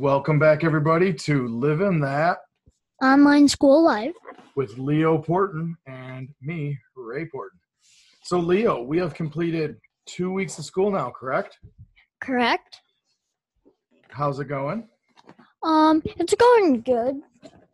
Welcome back, everybody, to Living That Online School Life. with Leo Porton and me, Ray Porton. So, Leo, we have completed two weeks of school now, correct? Correct. How's it going? Um, it's going good.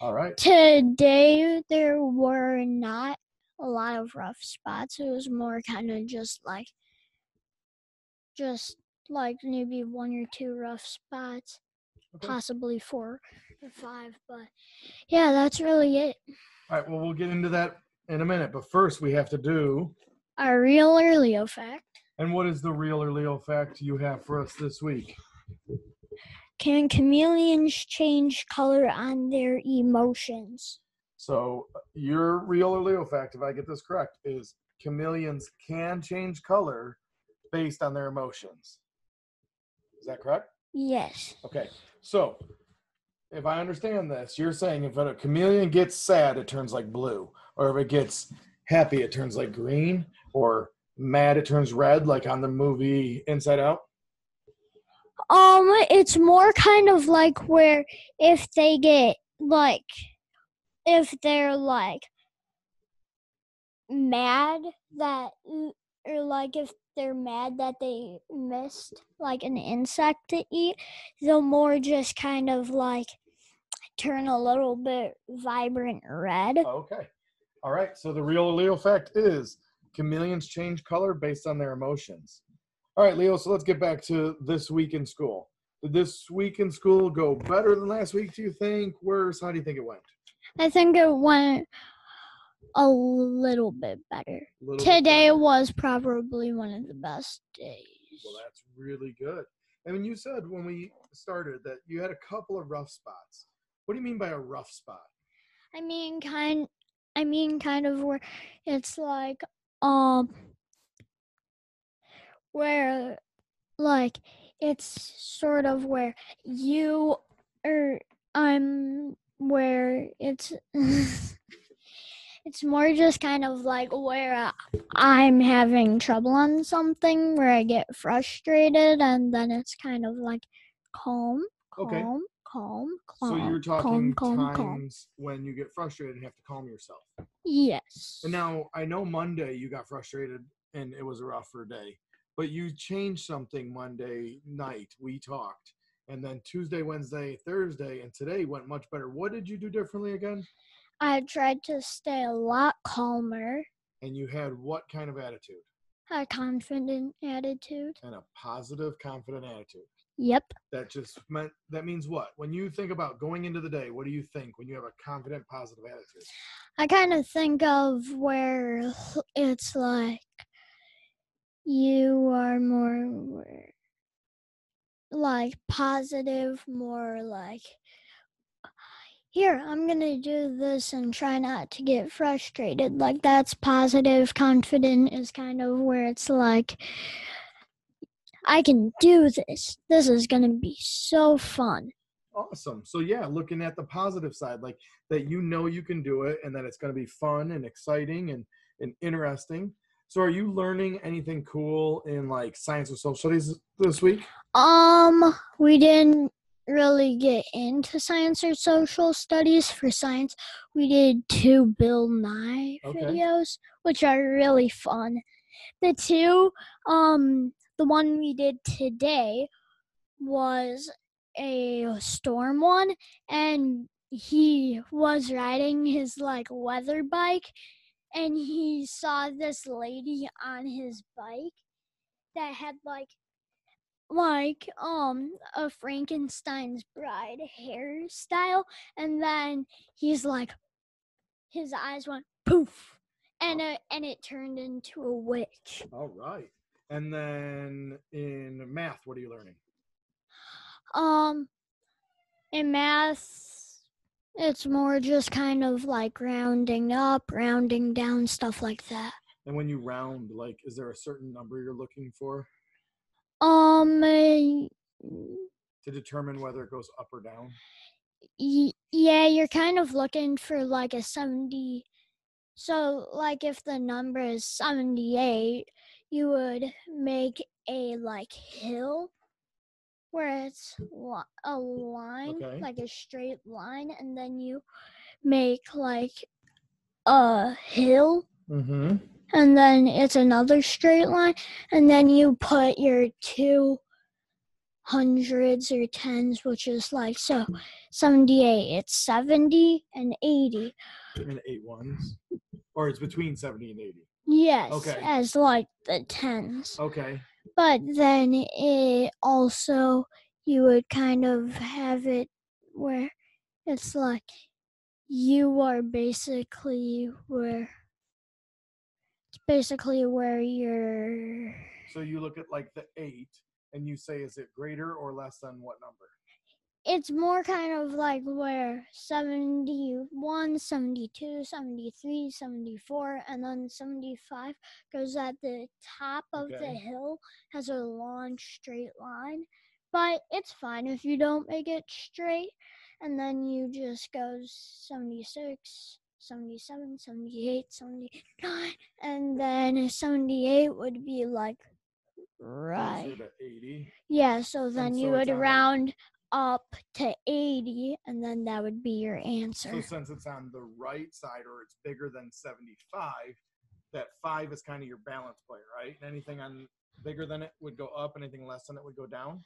All right. Today there were not a lot of rough spots. It was more kind of just like, just like maybe one or two rough spots, Okay. possibly four or five. But yeah, that's really it. All right. Well, we'll get into that in a minute. But first, we have to do. A real or Leo fact. And what is the real or Leo fact you have for us this week? Can chameleons change color on their emotions? So, uh, your real or Leo fact, if I get this correct, is chameleons can change color based on their emotions. Is that correct? Yes. Okay, so if I understand this, you're saying if a chameleon gets sad, it turns like blue, or if it gets happy, it turns like green, or mad, it turns red, like on the movie Inside Out. Um, it's more kind of like where if they get like if they're like mad that or like if they're mad that they missed like an insect to eat, they'll more just kind of like turn a little bit vibrant red. Okay, all right. So the real Leo fact is chameleons change color based on their emotions. All right, Leo. So let's get back to this week in school. Did this week in school go better than last week? Do you think? Worse? How do you think it went? I think it went a little bit better. Little bit Today better? was probably one of the best days. Well, that's really good. And when you said when we started that you had a couple of rough spots, what do you mean by a rough spot? I mean, kind. I mean, kind of where it's like, um, where, like, it's sort of where you or I'm where it's. It's more just kind of like where I'm having trouble on something, where I get frustrated, and then it's kind of like calm, calm, Okay. calm, So you're talking calm, calm, times calm. when you get frustrated and have to calm yourself. Yes. And now I know Monday you got frustrated and it was a rougher day, but you changed something Monday night. We talked. And then Tuesday, Wednesday, Thursday, and today went much better. What did you do differently again? I tried to stay a lot calmer, And you had what kind of attitude? a confident attitude. And a positive, confident attitude. Yep. that just meant that means what when you think about going into the day what do you think when you have a confident positive attitude I kind of think of where it's like you are more like positive, more like here, I'm gonna do this and try not to get frustrated. Like that's positive, confident is kind of where it's like I can do this. This is gonna be so fun. awesome so yeah looking at the positive side like that you know you can do it and that it's going to be fun and exciting and, and interesting so are you learning anything cool in like science or social studies this week Um, we didn't really get into science or social studies for science. We did two Bill Nye Okay. videos, which are really fun. The two, um, the one we did today was a storm one, and he was riding his like weather bike, and he saw this lady on his bike that had like like um a Frankenstein's bride hairstyle and then he's like his eyes went poof and uh, and it turned into a witch. all right and then in math what are you learning Um in math it's more just kind of like rounding up, rounding down, stuff like that. and when you round like is there a certain number you're looking for Um to determine whether it goes up or down y- yeah, you're kind of looking for like a 70 So, like, if the number is 78, you would make a like hill where it's li- a line, Okay. like a straight line, and then you make like a hill, Mm-hmm. And then it's another straight line, and then you put your two hundreds or tens, which is like so 78. It's 70 and 80. And eight ones. Or it's between 70 and 80. Yes, Okay. as like the tens. Okay. But then it also, you would kind of have it where it's like you are basically where basically where you're So you look at like the eight and you say, is it greater or less than what number? it's more kind of like where 71 72 73 74 and then 75 goes at the top of the hill has a long straight line but it's fine if you don't make it straight and then you just go 76 77 78 79 and then 78 would be like right to 80. yeah, so then you so would round up to 80, and then that would be your answer. So since it's on the right side or it's bigger than 75, that five is kind of your balance point, right? And anything on bigger than it would go up, anything less than it would go down.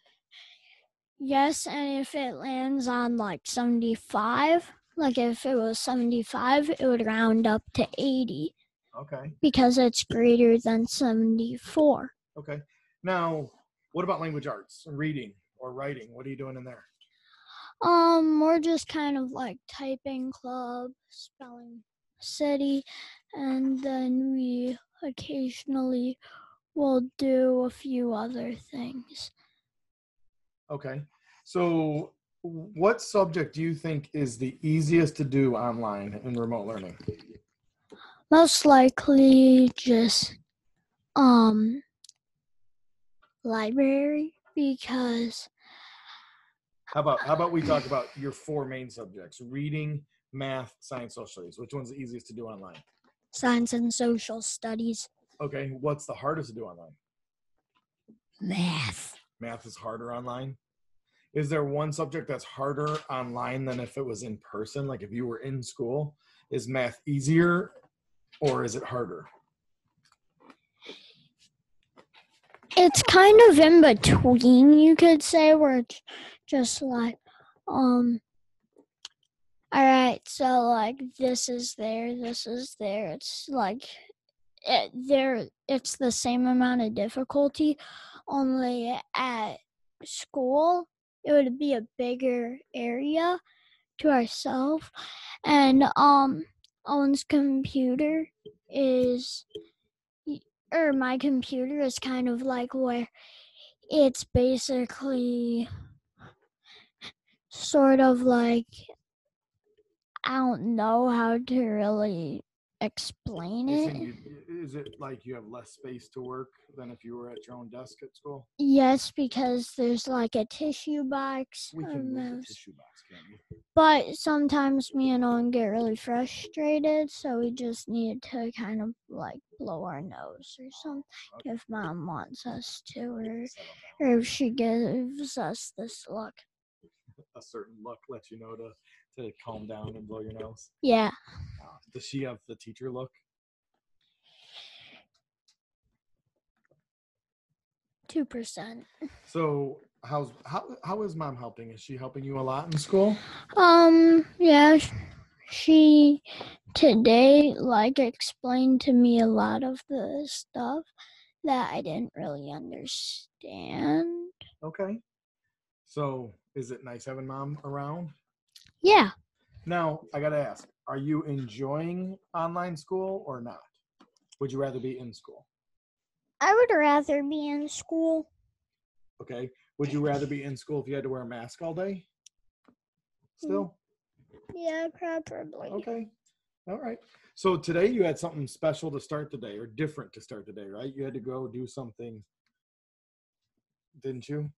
Yes, and if it lands on like 75, like if it was 75, it would round up to 80 Okay. because it's greater than 74. Okay. Now, what about language arts, reading or writing? What are you doing in there? Um, we're just kind of like typing club, spelling city, and then we occasionally will do a few other things. Okay. So, what subject do you think is the easiest to do online in remote learning? Most likely just um library because How about how about we talk about your four main subjects: reading, math, science, social studies. Which one's the easiest to do online? science and social studies. Okay. What's the hardest to do online? Math. Math is harder online. Is there one subject that's harder online than if it was in person? Like if you were in school, is math easier or is it harder? It's kind of in between, you could say, where it's just like, um, all right, so like this is there, this is there. It's like it, there, it's the same amount of difficulty, only at school it would be a bigger area to ourselves, and um, Owen's computer is or my computer is kind of like where it's basically sort of like I don't know how to really explain it. you- is it like you have less space to work than if you were at your own desk at school? Yes, because there's like a tissue box, We can move the tissue box, can't we? but sometimes me and Owen get really frustrated, so we just need to kind of like blow our nose or oh, something Okay. if mom wants us to, or or if she gives us this look. A certain look lets you know to to calm down and blow your nose. Yeah. Uh, does she have the teacher look? Two percent. So how's how how is mom helping? Is she helping you a lot in school? Um. Yeah. She today like explained to me a lot of the stuff that I didn't really understand. Okay. So is it nice having mom around? Yeah. Now I gotta ask: Are you enjoying online school or not? Would you rather be in school? I would rather be in school. Okay. Would you rather be in school if you had to wear a mask all day? Still? Mm, yeah, probably. Okay. All right. So today you had something special to start the day or different to start the day, right? You had to go do something, didn't you?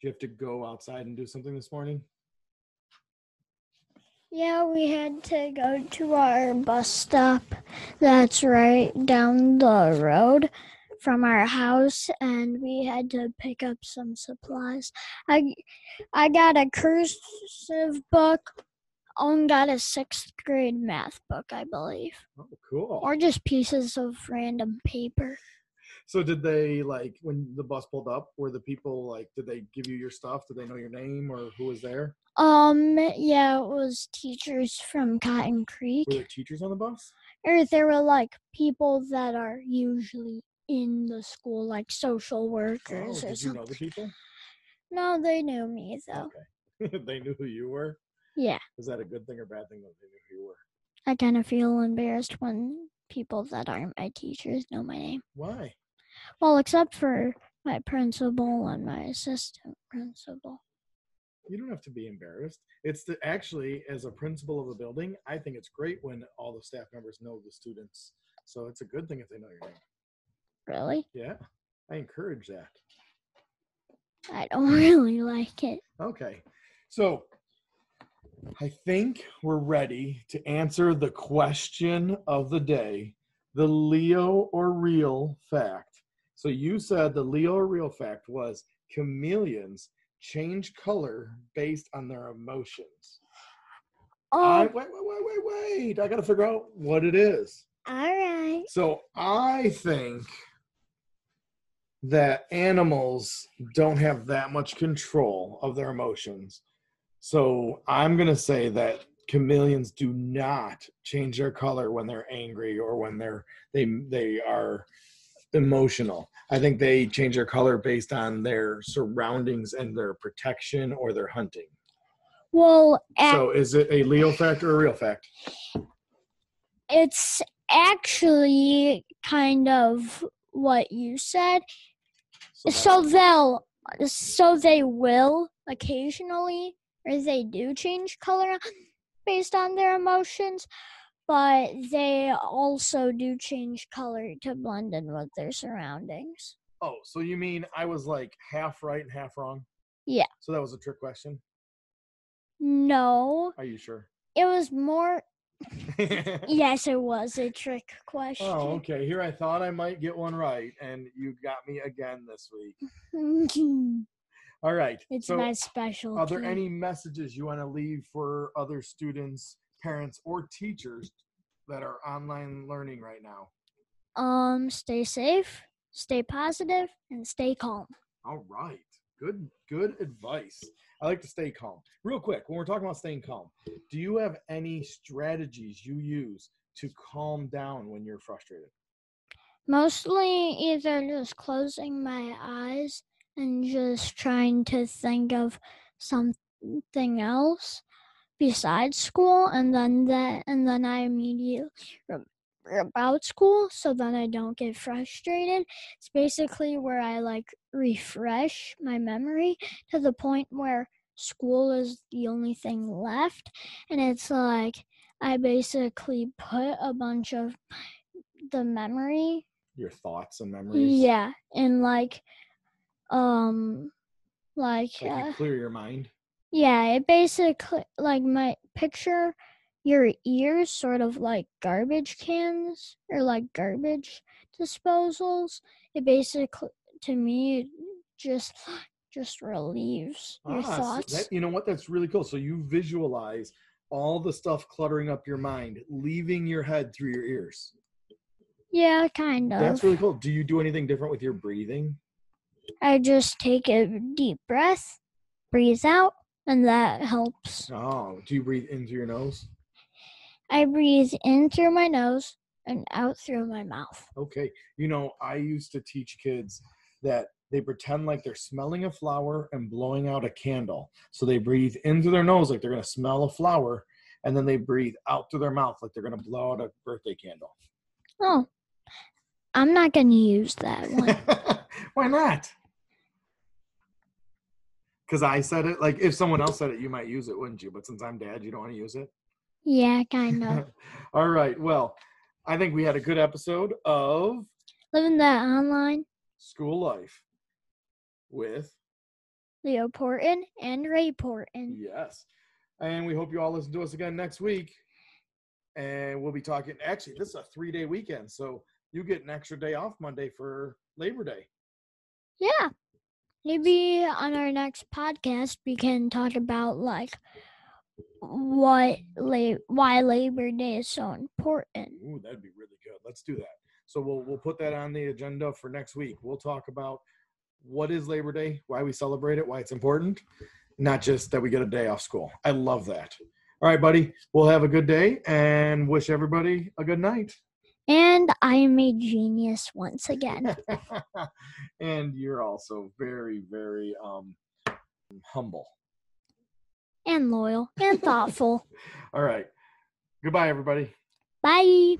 Did you have to go outside and do something this morning? Yeah, we had to go to our bus stop that's right down the road from our house and we had to pick up some supplies. I I got a cursive book. Owen got a sixth grade math book, I believe, Oh, cool. or just pieces of random paper. So did they like when the bus pulled up? Were the people like? Did they give you your stuff? Did they know your name or who was there? Um, yeah, it was teachers from Cotton Creek, Were there teachers on the bus? or there were like people that are usually in the school, like social Oh, workers or did you know something. the people? No, they knew me though. Okay. they knew who you were. Yeah. Is that a good thing or bad thing that they knew who you were? I kind of feel embarrassed when people that aren't my teachers know my name. Why? Well, except for my principal and my assistant principal. You don't have to be embarrassed. It's the actually as a principal of a building, I think it's great when all the staff members know the students. So it's a good thing if they know your name. Really? Yeah. I encourage that. I don't really like it. Okay. So I think we're ready to answer the question of the day the Leo or real fact. So you said the Leo real fact was chameleons change color based on their emotions. I, Oh, wait, wait, wait, wait, wait. I got to figure out what it is. all right. So I think that animals don't have that much control of their emotions. So I'm going to say that chameleons do not change their color when they're angry or when they're they they are emotional. I think they change their color based on their surroundings and their protection or their hunting. Well, So is it a Leo fact or a real fact? it's actually kind of what you said. So So they'll, so they will occasionally, or they do change color based on their emotions, but they also do change color to blend in with their surroundings. Oh, so you mean I was like half right and half wrong? Yeah. So that was a trick question. No, Are you sure? it was more. Yes, it was a trick oh, question. oh, okay. Here I thought I might get one right, and you got me again this week. All right. it's so my specialty. are there any messages you want to leave for other students, parents, or teachers that are online learning right now? Um, stay safe, stay positive, and stay calm. All right. Good good advice. I like to stay calm. Real quick, when we're talking about staying calm, do you have any strategies you use to calm down when you're frustrated? Mostly either just closing my eyes and just trying to think of something else besides school and then that and then I immediately re- about school so then I don't get frustrated. It's basically where I like refresh my memory to the point where school is the only thing left and it's like I basically put a bunch of the memory Your thoughts and memories? yeah, and like, um, like, Like uh, you clear your mind? Yeah, it basically like my picture your ears sort of like garbage cans or like garbage disposals. It basically, to me, just just relieves your Ah, so thoughts. that- you know what? That's really cool. So you visualize all the stuff cluttering up your mind, leaving your head through your ears. yeah, kind of. That's really cool. Do you do anything different with your breathing? I just take a deep breath, breathe out, and that helps. Oh, do you breathe in through your nose? I breathe in through my nose and out through my mouth. Okay. You know, I used to teach kids that they pretend like they're smelling a flower and blowing out a candle. So they breathe in through their nose like they're going to smell a flower, and then they breathe out through their mouth like they're going to blow out a birthday candle. Oh, I'm not going to use that one. Why not? Because I said it. Like, if someone else said it, you might use it, wouldn't you? But since I'm dad, you don't want to use it. yeah, kind of. All right. Well, I think we had a good episode of Living that online, School Life with Leo Porton and Ray Porton. Yes. And we hope you all listen to us again next week. And we'll be talking. Actually, this is a three day weekend. So you get an extra day off Monday for Labor Day. Yeah. Maybe on our next podcast we can talk about like what la- why Labor Day is so important. Ooh, that'd be really good. Let's do that. So we'll we'll put that on the agenda for next week. We'll talk about what is Labor Day, why we celebrate it, why it's important, not just that we get a day off school. I love that. All right, buddy. We'll have a good day and wish everybody a good night. And I am a genius once again. and you're also very, very um humble. and loyal and thoughtful. All right. Goodbye, everybody. Bye.